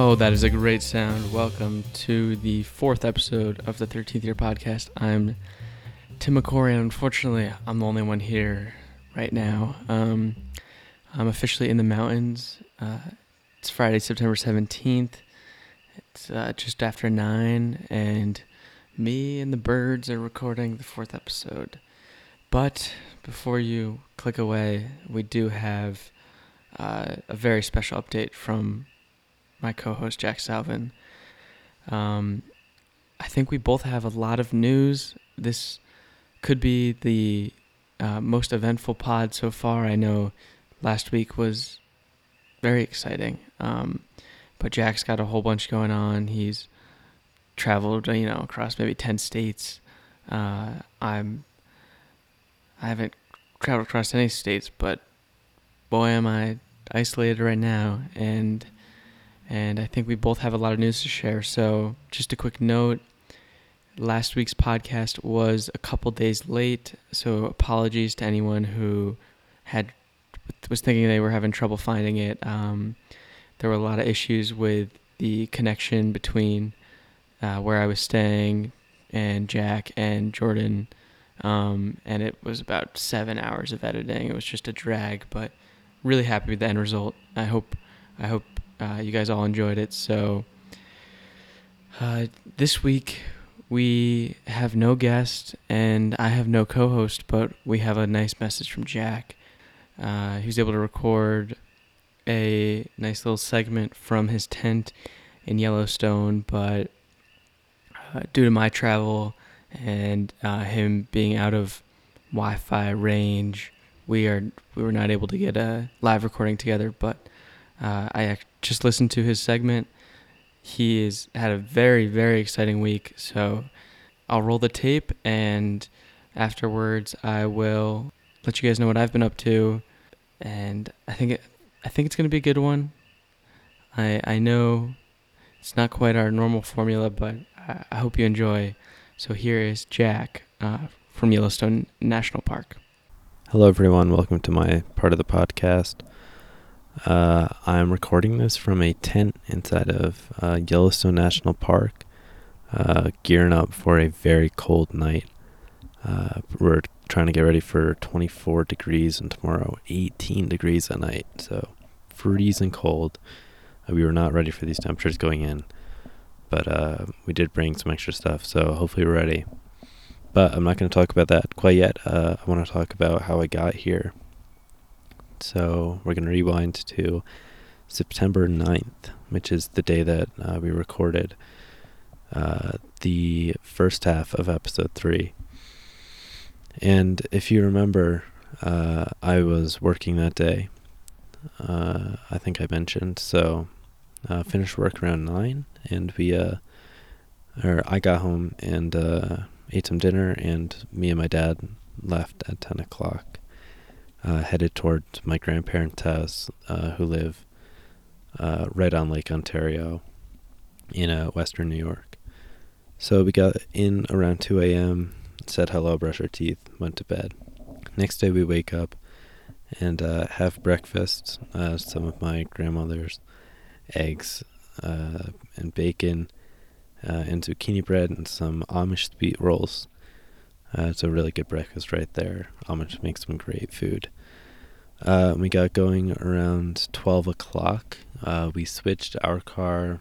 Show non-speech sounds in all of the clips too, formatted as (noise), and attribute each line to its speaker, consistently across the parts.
Speaker 1: Oh, that is a great sound. Welcome to the fourth episode of the 13th Year Podcast. I'm Tim McCory, unfortunately, I'm the only one here right now. Um, I'm officially in the mountains. Uh, it's Friday, September 17th. It's uh, just after 9, and me and the birds are recording the fourth episode. But before you click away, we do have uh, a very special update from my co-host Jack Salvin. Um, I think we both have a lot of news. This could be the uh, most eventful pod so far. I know last week was very exciting, um, but Jack's got a whole bunch going on. He's traveled, you know, across maybe ten states. Uh, I'm I haven't traveled across any states, but boy, am I isolated right now, and and I think we both have a lot of news to share. So, just a quick note last week's podcast was a couple days late, so apologies to anyone who had was thinking they were having trouble finding it. Um, there were a lot of issues with the connection between uh, where I was staying and Jack and Jordan, um, and it was about seven hours of editing. It was just a drag, but really happy with the end result. I hope I hope uh, you guys all enjoyed it. So uh, this week we have no guest and I have no co-host, but we have a nice message from Jack. Uh, he was able to record a nice little segment from his tent in Yellowstone, but uh, due to my travel and uh, him being out of Wi-Fi range, we are we were not able to get a live recording together. But uh, I just listened to his segment. He has had a very, very exciting week. So I'll roll the tape and afterwards I will let you guys know what I've been up to. And I think it, I think it's gonna be a good one. I I know it's not quite our normal formula, but I, I hope you enjoy. So here is Jack uh, from Yellowstone National Park.
Speaker 2: Hello, everyone. Welcome to my part of the podcast. Uh, I'm recording this from a tent inside of uh, Yellowstone National Park, uh, gearing up for a very cold night. Uh, we're trying to get ready for 24 degrees and tomorrow 18 degrees at night, so freezing cold. Uh, we were not ready for these temperatures going in, but uh, we did bring some extra stuff, so hopefully we're ready. But I'm not going to talk about that quite yet. I want to talk about how I got here so we're going to rewind to September 9th, which is the day that uh, we recorded uh, the first half of episode 3. And if you remember, uh, I was working that day. Uh, I think I mentioned. So uh, finished work around 9 and we, uh, or I got home and ate some dinner and me and my dad left at 10 o'clock uh, headed toward my grandparents' house, uh, who live uh, right on Lake Ontario in uh, Western New York. So we got in around 2 a.m., said hello, brush our teeth, went to bed. Next day we wake up and uh, have breakfast, uh, some of my grandmother's eggs and bacon and zucchini bread and some Amish sweet rolls. Uh, it's a really good breakfast right there. Amish makes some great food. Uh, we got going around 12 o'clock. Uh, we switched our car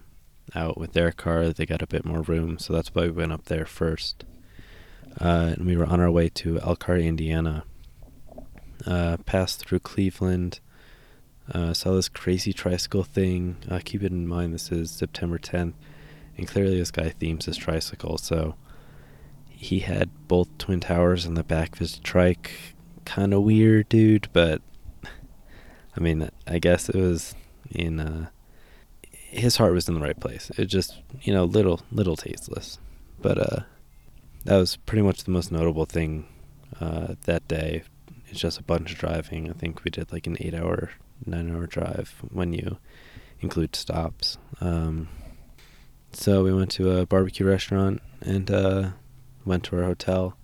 Speaker 2: out with their car. They got a bit more room, so that's why we went up there first. Uh, and we were on our way to Elkhart, Indiana. Uh, passed through Cleveland. Uh, saw this crazy tricycle thing. Uh, keep it in mind, this is September 10th, and clearly this guy themes his tricycle, so he had both twin towers on the back of his trike. Kind of weird, dude, but I mean, I guess it was in uh, his heart was in the right place. It just, you know, little little tasteless, but uh, that was pretty much the most notable thing uh, that day. It's just a bunch of driving. I think we did like an eight-hour, nine-hour drive when you include stops. Um, so we went to a barbecue restaurant and uh, went to our hotel.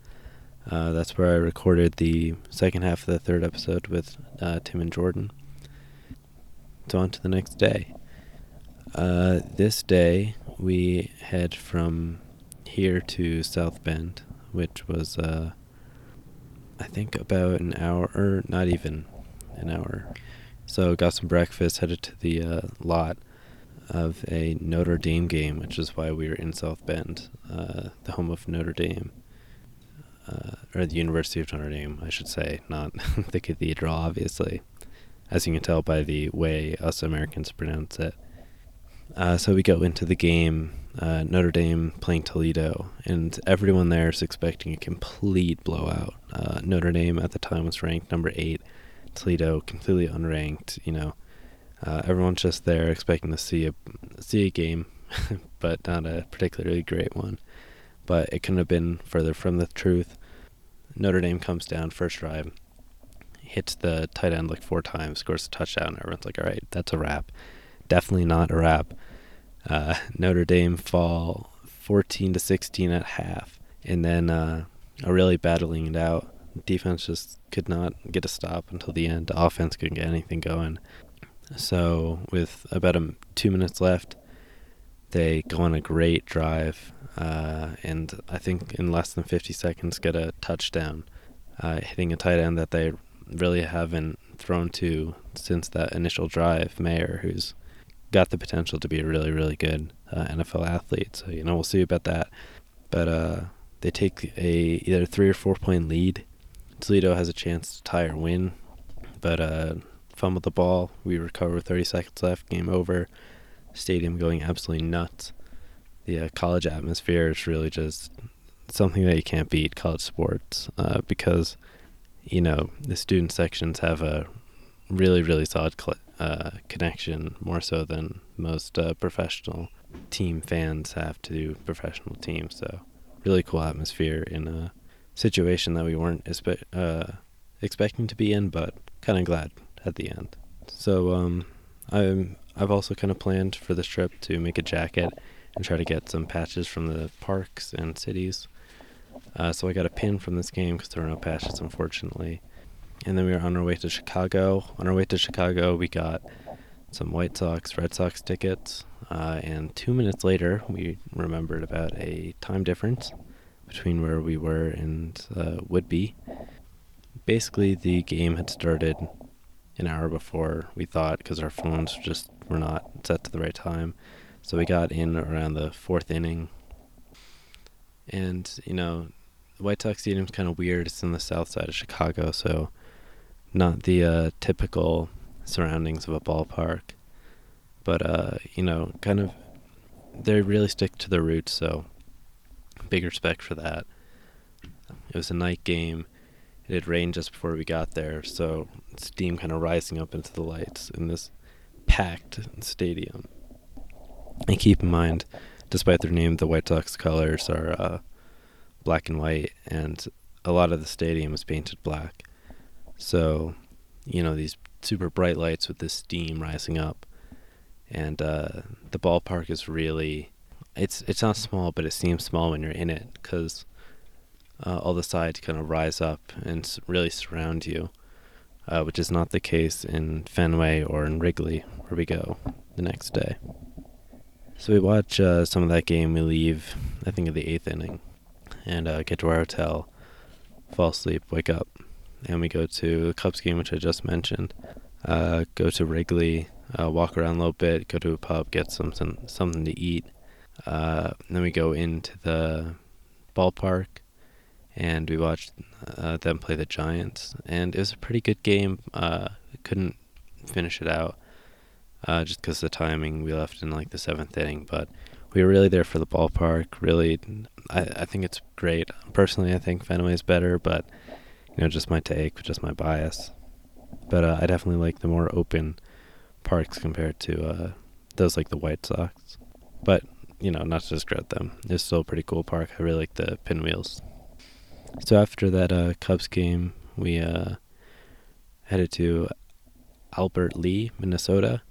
Speaker 2: Uh, that's where I recorded the second half of the third episode with uh, Tim and Jordan. So on to the next day. Uh, this day we head from here to South Bend, which was uh, I think about an hour, or not even an hour. So got some breakfast, headed to the uh, lot of a Notre Dame game, which is why we were in South Bend, uh, the home of Notre Dame, uh, or the University of Notre Dame, I should say, not (laughs) the cathedral, obviously, as you can tell by the way us Americans pronounce it. Uh, so we go into the game, uh, Notre Dame playing Toledo, and everyone there is expecting a complete blowout. Uh, Notre Dame at the time was ranked number eight, Toledo completely unranked. You know, uh, everyone's just there expecting to see a see a game, (laughs) but not a particularly great one. But it couldn't have been further from the truth. Notre Dame comes down first drive, hits the tight end like four times, scores a touchdown. And everyone's like, "All right, that's a wrap." Definitely not a wrap. Uh, Notre Dame fall 14 to 16 at half, and then uh, really battling it out. Defense just could not get a stop until the end. Offense couldn't get anything going. So with about a, two minutes left, they go on a great drive, uh, and I think in less than 50 seconds get a touchdown, uh, hitting a tight end that they really haven't thrown to since that initial drive. Mayer, who's got the potential to be a really, really good uh, NFL athlete. So you know we'll see about that. But uh, they take a either three or four point lead. Toledo has a chance to tie or win, but uh, fumble the ball. We recover with 30 seconds left. Game over. Stadium going absolutely nuts. The uh, college atmosphere is really just something that you can't beat. College sports uh, because you know the student sections have a really, really solid cl- uh, connection more so than most uh, professional team fans have to professional teams. So, really cool atmosphere in a situation that we weren't uh, expecting to be in, but kind of glad at the end. So, um, I'm I've also kind of planned for this trip to make a jacket and try to get some patches from the parks and cities. Uh, so I got a pin from this game because there are no patches, unfortunately and then we were on our way to Chicago. On our way to Chicago, we got some White Sox, Red Sox tickets, uh, and two minutes later, we remembered about a time difference between where we were and uh, would be. Basically, the game had started an hour before we thought because our phones just were not set to the right time. So we got in around the fourth inning. And, you know, the White Sox Stadium's kind of weird. It's in the south side of Chicago, so not the uh, typical surroundings of a ballpark, but uh, you know, kind of they really stick to their roots. So big respect for that. It was a night game. It had rained just before we got there, so steam kind of rising up into the lights in this packed stadium. And keep in mind, despite their name, the White Sox colors are uh, black and white, and a lot of the stadium is painted black. So, you know, these super bright lights with this steam rising up, and uh, the ballpark is really it's it's not small, but it seems small when you're in it because uh, all the sides kind of rise up and really surround you, uh, which is not the case in Fenway or in Wrigley, where we go the next day. So we watch uh, some of that game. We leave, I think, in the eighth inning, and uh, get to our hotel, fall asleep, wake up, and we go to the Cubs game, which I just mentioned. Uh, go to Wrigley, uh, walk around a little bit, go to a pub, get something something to eat. Uh, then we go into the ballpark, and we watched uh, them play the Giants, and it was a pretty good game. Uh, couldn't finish it out uh, just because the timing. We left in like the seventh inning, but we were really there for the ballpark. Really, I, I think it's great. Personally, I think Fenway is better, but you know, just my take, just my bias. But uh, I definitely like the more open parks compared to uh, those like the White Sox. But you know, not to discredit them, it's still a pretty cool park. I really like the pinwheels. So after that uh, Cubs game, we uh, headed to Albert Lea, Minnesota,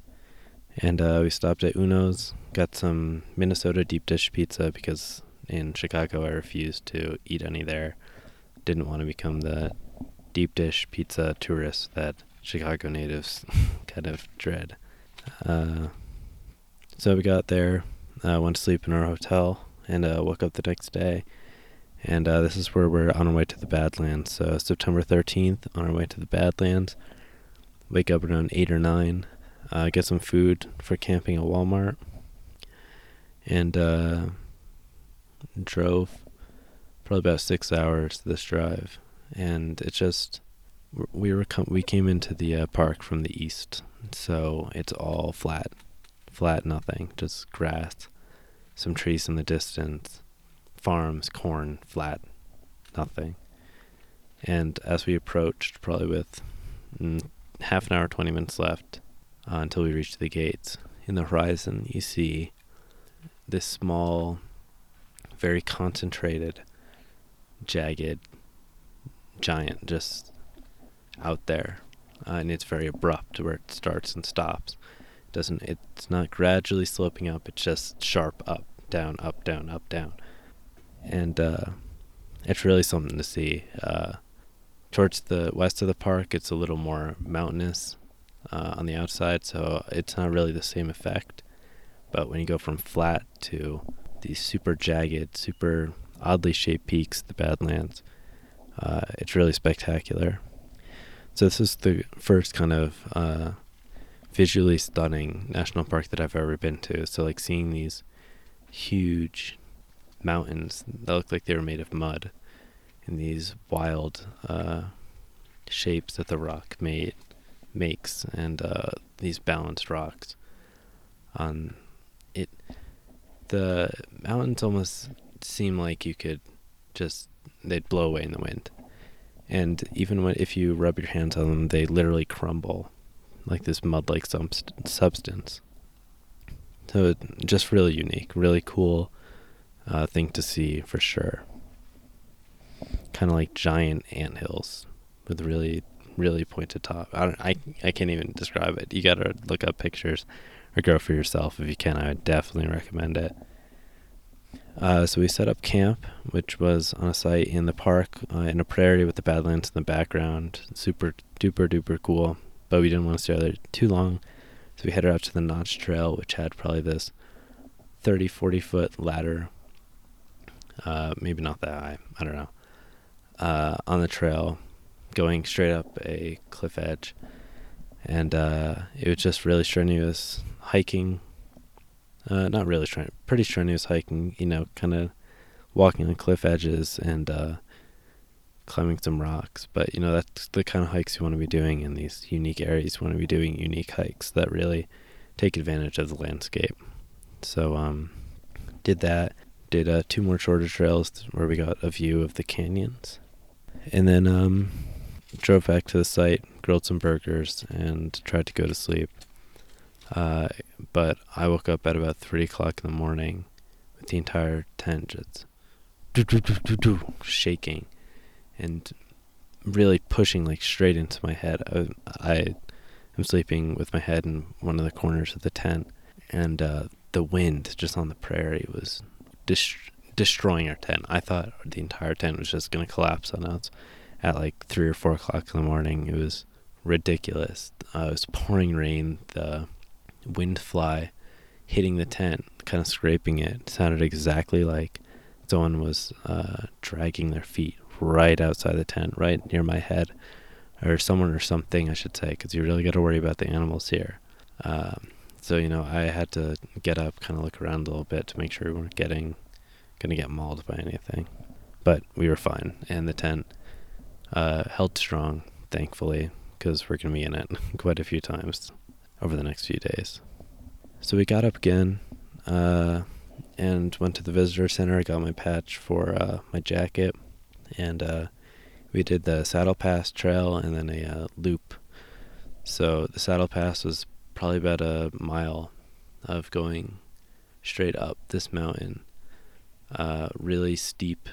Speaker 2: and uh, we stopped at Uno's, got some Minnesota deep dish pizza because in Chicago I refused to eat any there didn't want to become the deep dish pizza tourist that Chicago natives (laughs) kind of dread. Uh, So we got there, uh, went to sleep in our hotel, and uh, woke up the next day. And uh, this is where we're on our way to the Badlands. So September 13th, on our way to the Badlands. Wake up around 8 or 9, uh, get some food for camping at Walmart, and uh, drove probably about six hours this drive. And it just, we were com- we came into the uh, park from the east, so it's all flat, flat nothing, just grass, some trees in the distance, farms, corn, flat, nothing. And as we approached, probably with mm, half an hour, 20 minutes left uh, until we reached the gates, in the horizon, you see this small, very concentrated, jagged giant just out there. Uh, and it's very abrupt where it starts and stops. It doesn't it's not gradually sloping up, it's just sharp up, down, up, down, up, down. And uh, it's really something to see. Uh, towards the west of the park, it's a little more mountainous uh, on the outside, so it's not really the same effect. But when you go from flat to these super jagged, super oddly shaped peaks, the Badlands, uh, it's really spectacular. So this is the first kind of uh, visually stunning national park that I've ever been to. So like seeing these huge mountains that look like they were made of mud, and these wild uh, shapes that the rock made makes, and uh, these balanced rocks. On it, the mountains almost seem like you could just they'd blow away in the wind. And even when if you rub your hands on them, they literally crumble, like this mud-like substance. So just really unique, really cool uh, thing to see for sure. Kind of like giant ant hills with really, really pointed top. I don't, I I can't even describe it. You gotta look up pictures or go for yourself if you can. I would definitely recommend it. Uh, so we set up camp, which was on a site in the park uh, in a prairie with the Badlands in the background. Super duper duper cool, but we didn't want to stay there too long. So we headed out to the Notch Trail, which had probably this 30, 40 foot ladder. Uh, maybe not that high, I don't know. Uh, on the trail, going straight up a cliff edge. And uh, it was just really strenuous hiking uh, not really trying, pretty strenuous hiking, you know, kind of walking on cliff edges and climbing some rocks. But, you know, that's the kind of hikes you want to be doing in these unique areas. You want to be doing unique hikes that really take advantage of the landscape. So, um, did that. Did uh, two more shorter trails where we got a view of the canyons. And then um, drove back to the site, grilled some burgers, and tried to go to sleep. Uh, but I woke up at about three o'clock in the morning with the entire tent just shaking and really pushing like straight into my head. I, I am sleeping with my head in one of the corners of the tent, and uh, the wind just on the prairie was dis- destroying our tent. I thought the entire tent was just going to collapse on us at like three or four o'clock in the morning. It was ridiculous. Uh, it was pouring rain. The wind fly hitting the tent, kind of scraping it. sounded exactly like someone was uh, dragging their feet right outside the tent, right near my head, or someone or something, I should say, because you really got to worry about the animals here. Um, so you know, I had to get up, kind of look around a little bit to make sure we weren't getting gonna get mauled by anything. But we were fine, and the tent uh, held strong, thankfully, because we're gonna be in it (laughs) quite a few times over the next few days. So we got up again uh, and went to the visitor center. I got my patch for uh, my jacket, and uh, we did the Saddle Pass trail and then a uh, loop. So the Saddle Pass was probably about a mile of going straight up this mountain. Uh, really steep,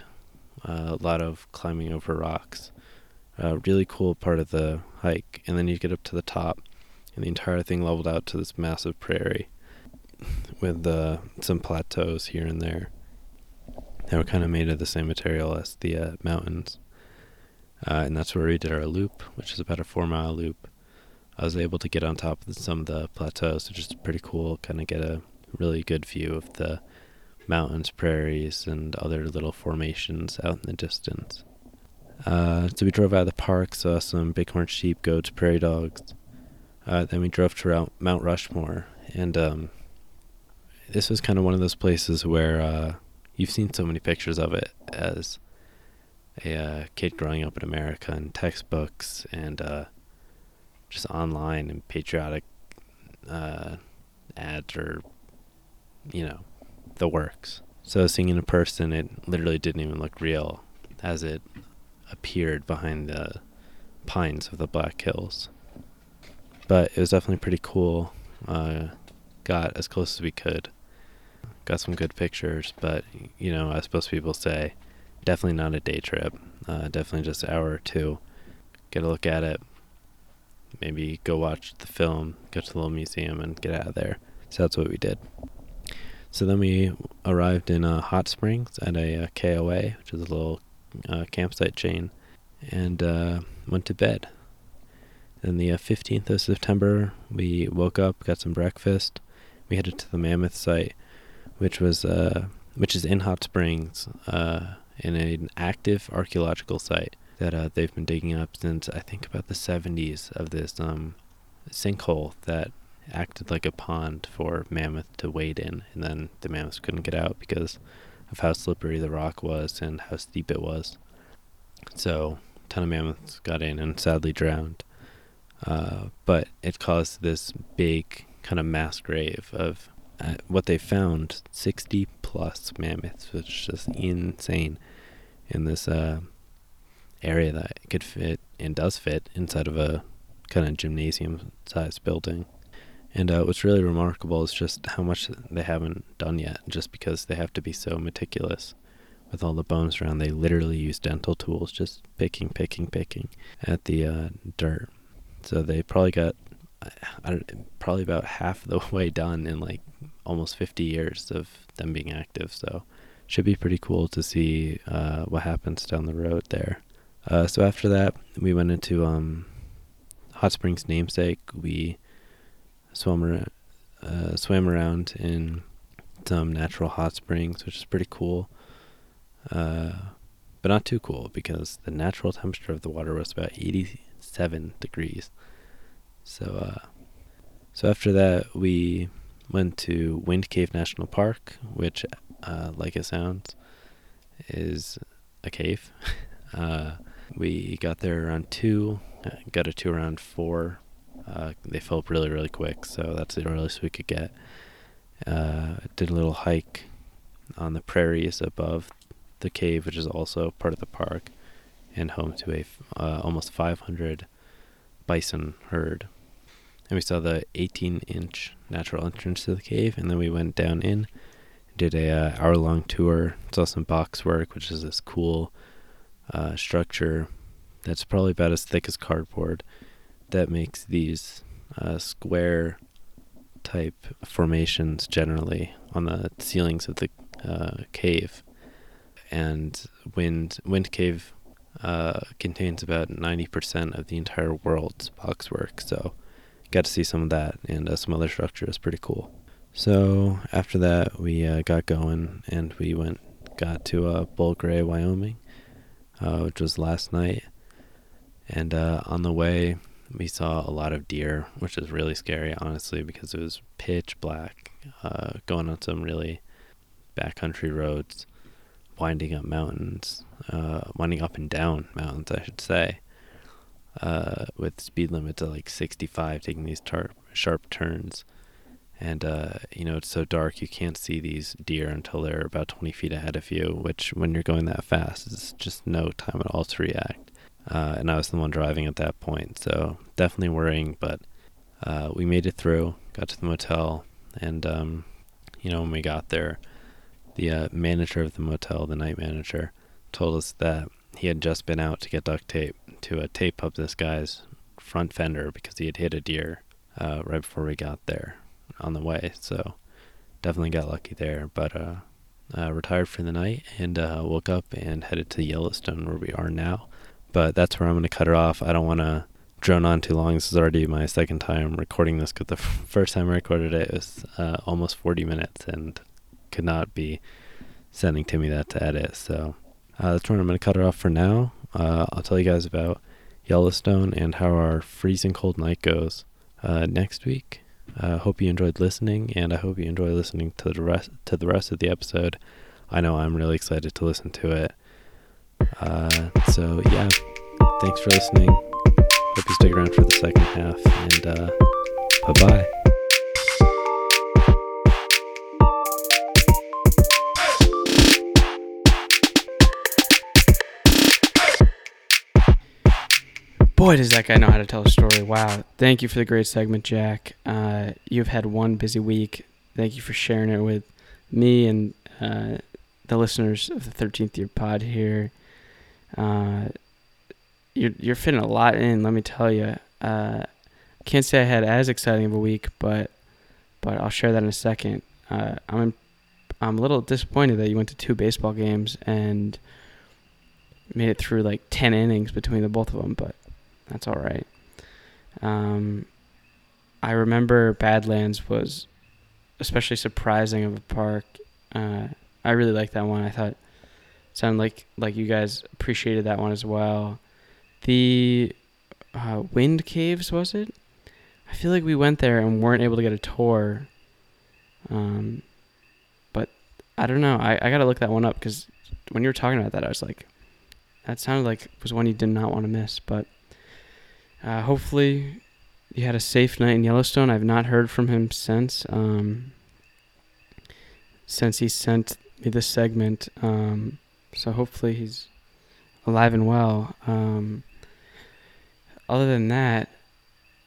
Speaker 2: uh, a lot of climbing over rocks. really cool part of the hike, and then you get up to the top and the entire thing leveled out to this massive prairie (laughs) with uh, some plateaus here and there. They were kind of made of the same material as the uh, mountains. Uh, and that's where we did our loop, which is about a four mile loop. I was able to get on top of some of the plateaus, which is pretty cool. Kind of get a really good view of the mountains, prairies, and other little formations out in the distance. Uh, so we drove out of the park, saw some bighorn sheep, goats, prairie dogs. Uh, then we drove to Mount Rushmore, and um, this was kind of one of those places where uh, you've seen so many pictures of it as a uh, kid growing up in America in textbooks and uh, just online and patriotic uh, ads or you know the works. So seeing in person, it literally didn't even look real as it appeared behind the pines of the Black Hills. But it was definitely pretty cool. Uh, got as close as we could. Got some good pictures, but you know, as most people say, definitely not a day trip. Uh, definitely just an hour or two. Get a look at it. Maybe go watch the film, go to the little museum, and get out of there. So that's what we did. So then we arrived in uh, Hot Springs at a uh, KOA, which is a little uh, campsite chain, and uh, went to bed. Then the 15th uh, of September, we woke up, got some breakfast. We headed to the Mammoth site, which was uh, which is in Hot Springs, in an active archaeological site that they've been digging up since I think about the 70s of this um, sinkhole that acted like a pond for mammoth to wade in, and then the mammoths couldn't get out because of how slippery the rock was and how steep it was. So, a ton of mammoths got in and sadly drowned. Uh, but it caused this big kind of mass grave of uh, what they found 60 plus mammoths, which is just insane in this uh, area that could fit and does fit inside of a kind of gymnasium sized building. And uh, what's really remarkable is just how much they haven't done yet, just because they have to be so meticulous with all the bones around. They literally use dental tools, just picking, picking, picking at the uh, dirt. So they probably got probably about half the (laughs) way done in like almost 50 years of them being active. So should be pretty cool to see uh, what happens down the road there. Uh, so after that, we went into um, Hot Springs namesake. We swam around, uh, swam around in some natural hot springs, which is pretty cool. Uh, but not too cool because the natural temperature of the water was about 87 degrees. So, uh, so after that, we went to Wind Cave National Park, which, uh, like it sounds, is a cave. (laughs) uh, we got there around two, uh, got a two around four uh, they fill up really, really quick, so that's the earliest we could get. Uh, did a little hike on the prairies above the cave, which is also part of the park, and home to a uh, almost 500 bison herd. And we saw the 18-inch natural entrance to the cave, and then we went down in, did a uh, hour-long tour, saw some box work, which is this cool uh, structure that's probably about as thick as cardboard that makes these uh, square type formations generally on the ceilings of the uh, cave. And Wind Wind Cave uh, contains about 90% of the entire world's boxwork, so got to see some of that and uh, some other structures. Pretty cool. So after that, we uh, got going and we went got to uh, Bull Gray, Wyoming, uh, which was last night. And on the way, we saw a lot of deer, which is really scary, honestly, because it was pitch black, uh, going on some really backcountry roads, winding up mountains, uh, winding up and down mountains, I should say, uh, with speed limits of like 65, taking these tar- sharp turns. And, uh, you know, it's so dark you can't see these deer until they're about 20 feet ahead of you, which, when you're going that fast, is just no time at all to react uh, and I was the one driving at that point. So definitely worrying, but uh, we made it through, got to the motel, and um, you know when we got there, the uh, manager of the motel, the night manager, told us that he had just been out to get duct tape to tape up this guy's front fender because he had hit a deer uh, right before we got there on the way. So definitely got lucky there, but. Uh, uh, retired for the night and uh, woke up and headed to Yellowstone where we are now but that's where I'm going to cut it off. I don't want to drone on too long. This is already my second time recording this because the f- first time I recorded it, it was uh, almost 40 minutes and could not be sending Timmy that to edit. So uh, that's where I'm going to cut it off for now. Uh, I'll tell you guys about Yellowstone and how our freezing cold night goes uh, next week. Uh, hope you enjoyed listening, and I hope you enjoy listening to the rest to the rest of the episode. I know I'm really excited to listen to it. Uh, so yeah, thanks for listening. Hope you stick around for the second half, and uh, bye bye.
Speaker 1: Boy, does that guy know how to tell a story. Wow. Thank you for the great segment, Jack. Uh, you've had one busy week. Thank you for sharing it with me and uh, the listeners of the 13th Year Pod here. Uh, you're, you're fitting a lot in, let me tell you. Uh, can't say I had as exciting of a week, but but I'll share that in a second. Uh, I'm I'm a little disappointed that you went to two baseball games and made it through like 10 innings between the both of them, but that's all right. Um, I remember Badlands was especially surprising of a park. Uh, I really liked that one. I thought sounded like like you guys appreciated that one as well. The uh, Wind Caves was it? I feel like we went there and weren't able to get a tour. Um, but I don't know. I, I gotta look that one up because when you were talking about that, I was like, that sounded like was one you did not want to miss. But uh, hopefully, you had a safe night in Yellowstone. I've not heard from him since. Um, since he sent me this segment. Um, so hopefully he's alive and well. Um, other than that,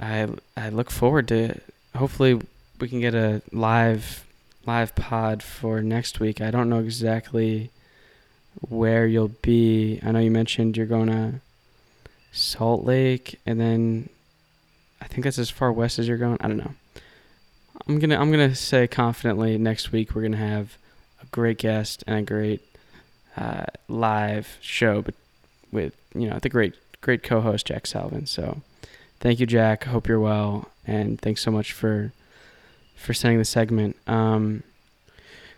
Speaker 1: I I look forward to hopefully we can get a live live pod for next week. I don't know exactly where you'll be. I know you mentioned you're going to Salt Lake and then I think that's as far west as you're going. I don't know. I'm to I'm to say confidently next week we're to have a great guest and a great uh, live show but with, you know, the great great co-host Jack Salvin. So thank you, Jack. Hope you're well, and thanks so much for for sending the segment. Um,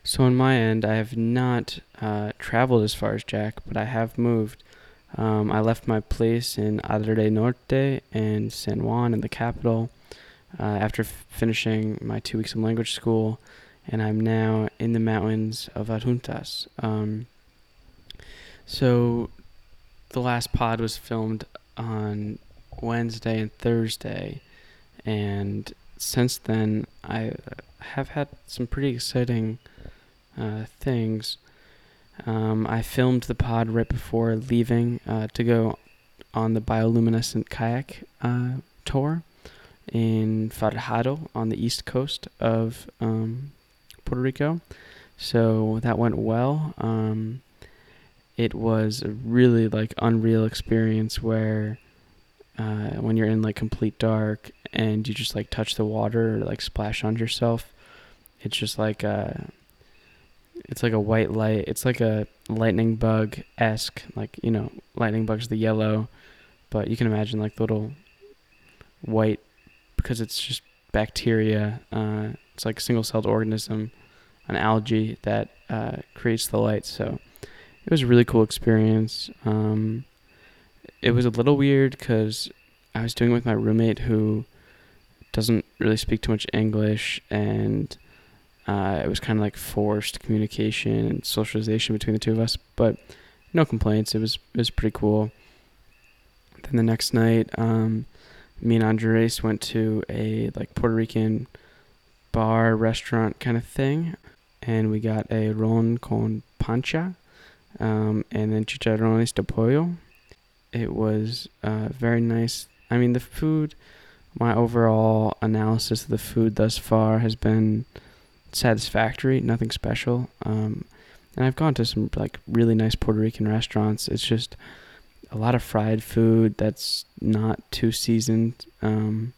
Speaker 1: so on my end, I have not uh, traveled as far as Jack, but I have moved. Um, I left my place in Hato Rey Norte and San Juan in the capital uh, after f- finishing my two weeks of language school, and I'm now in the mountains of Adjuntas. Um, so the last pod was filmed on Wednesday and Thursday, and since then I have had some pretty exciting uh, things. Um, I filmed the pod right before leaving uh, to go on the bioluminescent kayak uh, tour in Fajardo on the east coast of um, Puerto Rico. So that went well. Um, it was a really like unreal experience where uh, when you're in like complete dark and you just like touch the water or like splash on yourself, it's just like a, it's like a white light. It's like a lightning bug esque, like you know, lightning bugs the yellow, but you can imagine like little white because it's just bacteria. Uh, it's like a single celled organism, an algae that uh, creates the light. So it was a really cool experience. Um, it was a little weird because I was doing it with my roommate who doesn't really speak too much English, and uh, it was kind of like forced communication and socialization between the two of us. But no complaints. It was it was pretty cool. Then the next night, um, me and Andres went to a like Puerto Rican bar restaurant kind of thing, and we got a ron con parcha, um, and then chicharrones de pollo. It was uh, very nice. I mean, the food. My overall analysis of the food thus far has been satisfactory. Nothing special. Um, and I've gone to some like really nice Puerto Rican restaurants. It's just a lot of fried food that's not too seasoned. Um,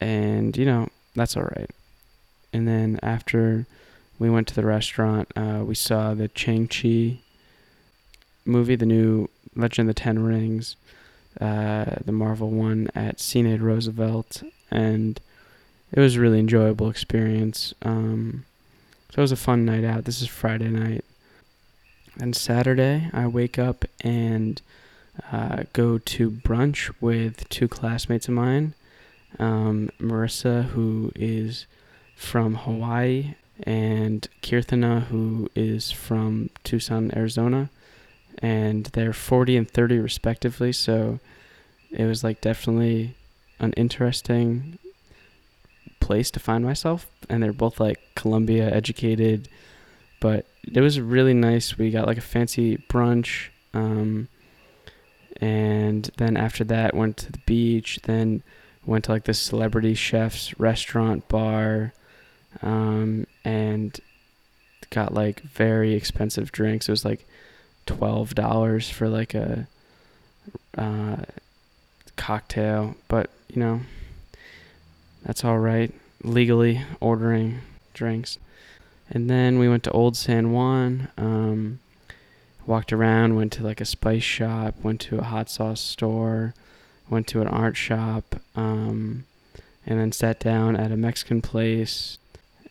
Speaker 1: and you know that's all right. And then after we went to the restaurant, uh, we saw the Shang-Chi movie, the new Legend of the Ten Rings. uh, the Marvel one at Cine Roosevelt, and it was a really enjoyable experience. Um, so it was a fun night out. This is Friday night. And Saturday, I wake up and uh, go to brunch with two classmates of mine um, Marissa, who is from Hawaii, and Kirthana, who is from Tucson, Arizona. And they're 40 and 30 respectively. So it was like definitely an interesting place to find myself. And they're both like Columbia educated. But it was really nice. We got like a fancy brunch. Um, and then after that, went to the beach. Then went to like the celebrity chef's restaurant bar um, and got like very expensive drinks. It was like twelve dollars for like a uh, cocktail, but you know that's all right. Legally ordering drinks, and then we went to Old San Juan. Um, walked around, went to like a spice shop, went to a hot sauce store, went to an art shop, um, and then sat down at a Mexican place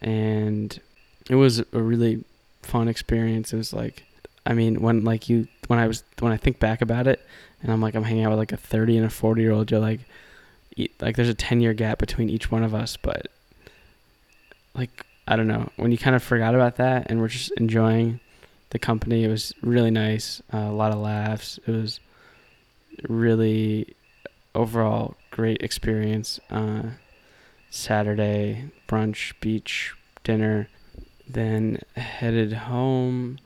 Speaker 1: and it was a really fun experience. It was like, I mean, when like you when I was when I think back about it, and I'm like I'm hanging out with like a 30 and a 40 year old, you're like, like there's a 10 year gap between each one of us, but like I don't know when you kind of forgot about that and we're just enjoying the company. It was really nice, uh, a lot of laughs. It was really overall great experience. Uh, Saturday brunch, beach, dinner, then headed home.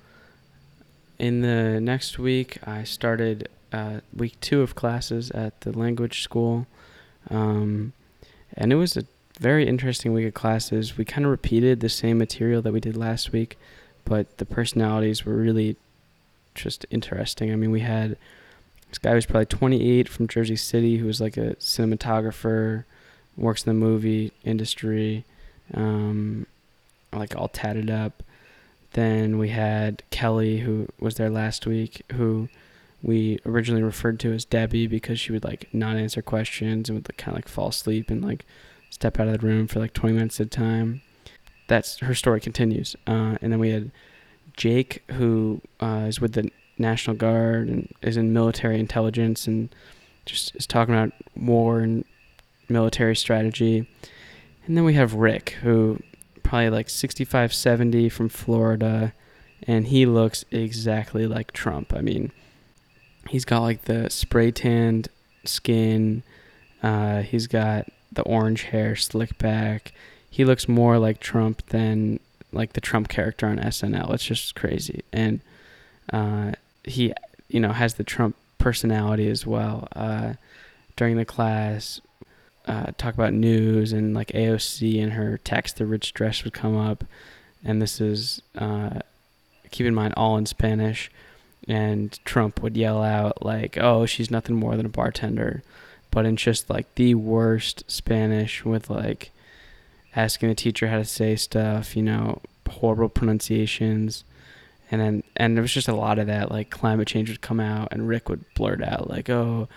Speaker 1: In the next week, I started uh, week two of classes at the language school, um, and it was a very interesting week of classes. We kind of repeated the same material that we did last week, but the personalities were really just interesting. I mean, we had this guy was probably 28 from Jersey City who was like a cinematographer works in the movie industry, um, like all tatted up. Then we had Kelly, who was there last week, who we originally referred to as Debbie because she would like not answer questions and would like, kind of like fall asleep and like step out of the room for like 20 minutes at a time. That's her story continues. Uh, and then we had Jake, who uh, is with the National Guard and is in military intelligence and just is talking about war and military strategy. And then we have Rick, who probably like 65, 70 from Florida, and he looks exactly like Trump. I mean, he's got like the spray tanned skin, uh, he's got the orange hair slick back. He looks more like Trump than like the Trump character on SNL. It's just crazy. And uh, he, you know, has the Trump personality as well. Uh, during the class, uh, talk about news and like AOC and her text the rich dress would come up, and this is uh, keep in mind all in Spanish, and Trump would yell out like, "Oh, she's nothing more than a bartender," but in just like the worst Spanish with like asking the teacher how to say stuff, you know, horrible pronunciations. And then, and there was just a lot of that. Like climate change would come out, and Rick would blurt out like, "Oh,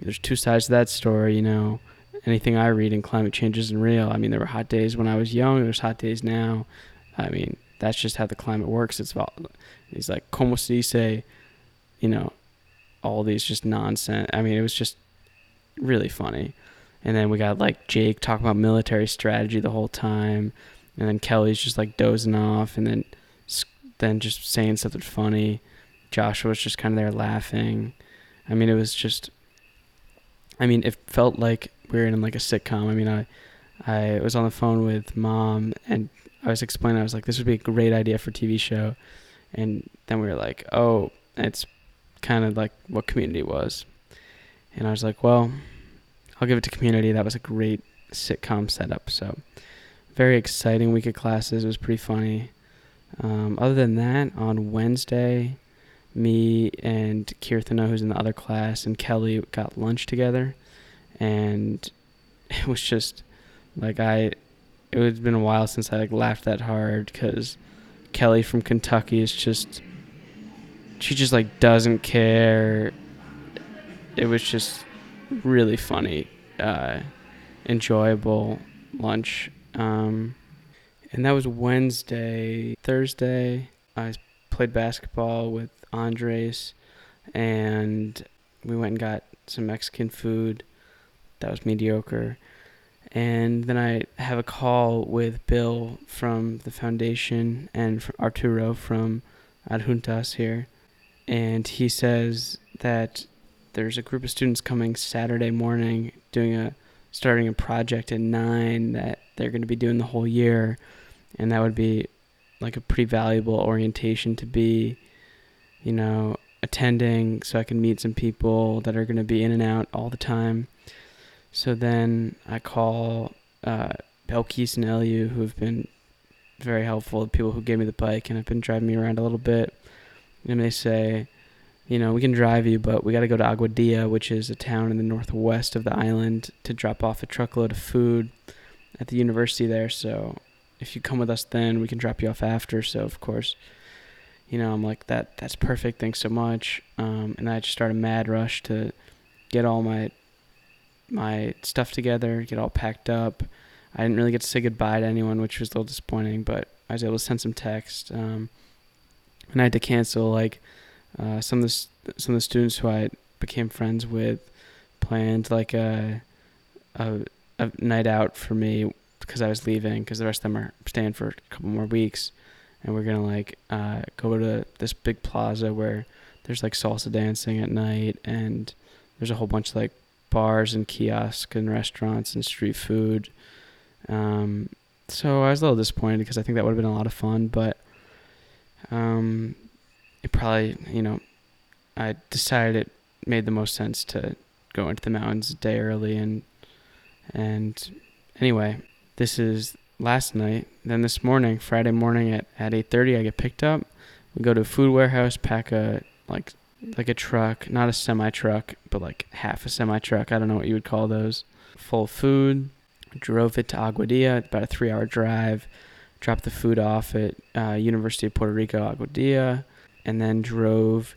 Speaker 1: there's two sides to that story," you know anything I read in climate change isn't real. I mean, there were hot days when I was young. There's hot days now. I mean, that's just how the climate works. It's he's like, como se dice, you know, all these just nonsense. I mean, it was just really funny. And then we got like Jake talking about military strategy the whole time. And then Kelly's just like dozing off and then, then just saying something funny. Joshua was just kind of there laughing. I mean, it was just, I mean, it felt like we were in like a sitcom. I mean, I I was on the phone with mom and I was explaining. I was like, this would be a great idea for TV show, and then we were like, oh, it's kind of like what Community was, and I was like, well, I'll give it to Community. That was a great sitcom setup. So very exciting week of classes. It was pretty funny. Um, other than that, on Wednesday, me and Kirthana, who's in the other class, and Kelly got lunch together and (laughs) it was just like I it had been a while since I like laughed that hard because Kelly from Kentucky is just she just like doesn't care it was just really funny, uh, enjoyable lunch. Um, and that was Wednesday. Thursday, I played basketball with Andres, and we went and got some Mexican food. That was mediocre. And then I have a call with Bill from the foundation and Arturo from Adjuntas here. And he says that there's a group of students coming Saturday morning doing a starting a project at 9 that they're going to be doing the whole year and that would be like a pretty valuable orientation to be you know attending so I can meet some people that are going to be in and out all the time. So then I call uh, Belkis and Eliu, who have been very helpful, the people who gave me the bike and have been driving me around a little bit. And they say, you know, we can drive you, but we got to go to Aguadilla, which is a town in the northwest of the island, to drop off a truckload of food at the university there. So if you come with us then, we can drop you off after. So, of course, you know, I'm like that. That's perfect. Thanks so much. Um, and I just started a mad rush to get all my my stuff together, get all packed up. I didn't really get to say goodbye to anyone, which was a little disappointing. But I was able to send some text, um, and I had to cancel like uh, some of the some of the students who I became friends with planned like a a, a night out for me because I was leaving because the rest of them are staying for a couple more weeks and we're gonna like uh, go to this big plaza where there's like salsa dancing at night and there's a whole bunch of like bars and kiosks and restaurants and street food. Um, so I was a little disappointed because I think that would have been a lot of fun, but um, it probably you know I decided it made the most sense to go into the mountains a day early and and anyway, this is last night. Then this morning, Friday morning at, at 8:30, I get picked up. We go to a food warehouse, pack a like like a truck, not a semi truck, but like half a semi truck. I don't know what you would call those. Full food. Drove it to Aguadilla, about a three-hour drive. Dropped the food off at uh, University of Puerto Rico, Aguadilla, and then drove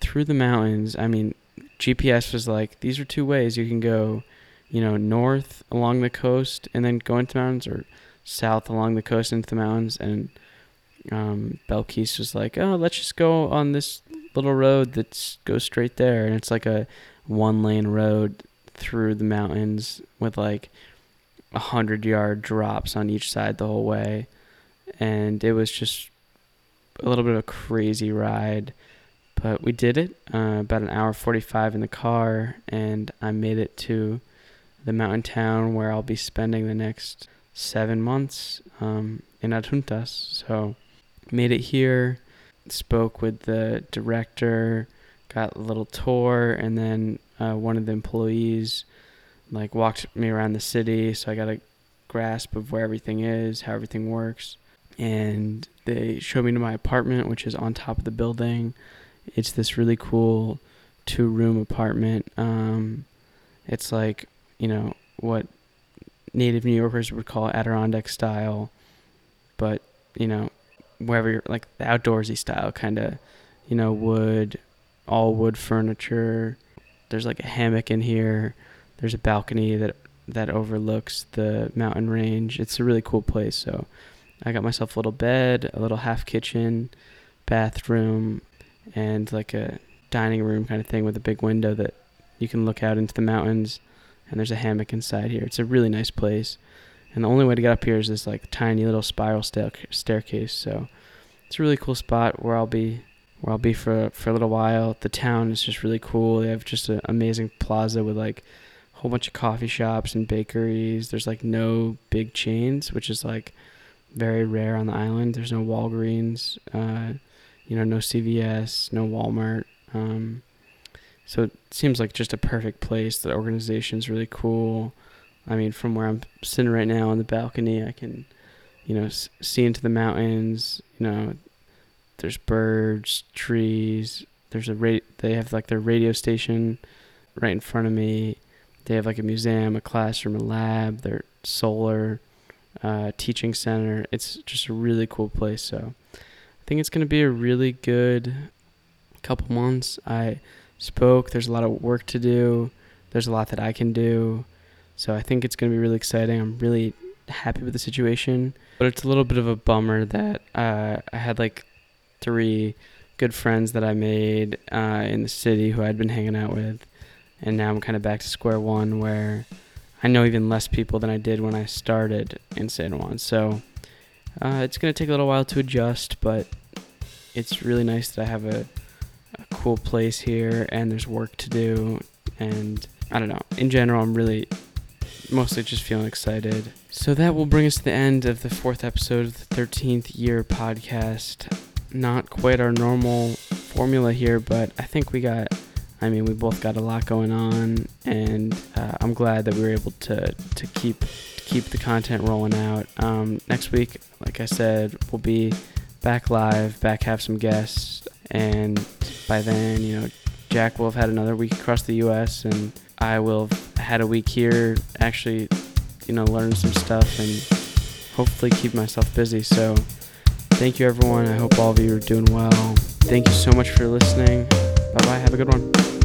Speaker 1: through the mountains. I mean, GPS was like, these are two ways you can go, you know, north along the coast and then go into mountains, or south along the coast into the mountains, and um, Belkis was like, "Oh, let's just go on this little road that goes straight there," and it's like a one-lane road through the mountains with like a hundred yard drops on each side the whole way, and it was just a little bit of a crazy ride. But we did it uh, about an hour 45 in the car, and I made it to the mountain town where I'll be spending the next seven months um, in Adjuntas. So made it here, spoke with the director, got a little tour, and then uh, one of the employees like walked me around the city, so I got a grasp of where everything is, how everything works. And they showed me to my apartment, which is on top of the building. It's this really cool two room apartment. Um, it's like, you know, what native New Yorkers would call Adirondack style, but you know, wherever you're like the outdoorsy style, kind of, you know, wood, all wood furniture. There's like a hammock in here. There's a balcony that that overlooks the mountain range. It's a really cool place. So, I got myself a little bed, a little half kitchen, bathroom, and like a dining room kind of thing with a big window that you can look out into the mountains and there's a hammock inside here. It's a really nice place. And the only way to get up here is this like tiny little spiral stair- staircase. So it's a really cool spot where I'll be where I'll be for for a little while. The town is just really cool. They have just an amazing plaza with like a whole bunch of coffee shops and bakeries. There's like no big chains, which is like very rare on the island. There's no Walgreens, uh, you know, no CVS, no Walmart. Um, so it seems like just a perfect place. The organization's really cool. I mean, from where I'm sitting right now on the balcony, I can, you know, see into the mountains. You know, there's birds, trees. There's a ra- They have like their radio station right in front of me. They have like a museum, a classroom, a lab. Their solar uh, teaching center. It's just a really cool place. So I think it's gonna be a really good couple months. I spoke. There's a lot of work to do. There's a lot that I can do. So I think it's going to be really exciting. I'm really happy with the situation. But it's a little bit of a bummer that uh, I had like three good friends that I made uh, in the city who I'd been hanging out with. And now I'm kind of back to square one where I know even less people than I did when I started in San Juan. So uh, it's going to take a little while to adjust, but it's really nice that I have a, a cool place here and there's work to do. And I don't know. In general, I'm really mostly just feeling excited. So that will bring us to the end of the fourth episode of the 13th year podcast. Not quite our normal formula here, but I think we got. I mean, we both got a lot going on, and uh, I'm glad that we were able to to keep keep the content rolling out. Um, next week, like I said, we'll be back live, back have some guests, and by then, you know, Jack will have had another week across the U.S. and I will had a week here, actually, you know, learn some stuff and hopefully keep myself busy. So, thank you, everyone. I hope all of you are doing well. Thank you so much for listening. Bye bye. Have a good one.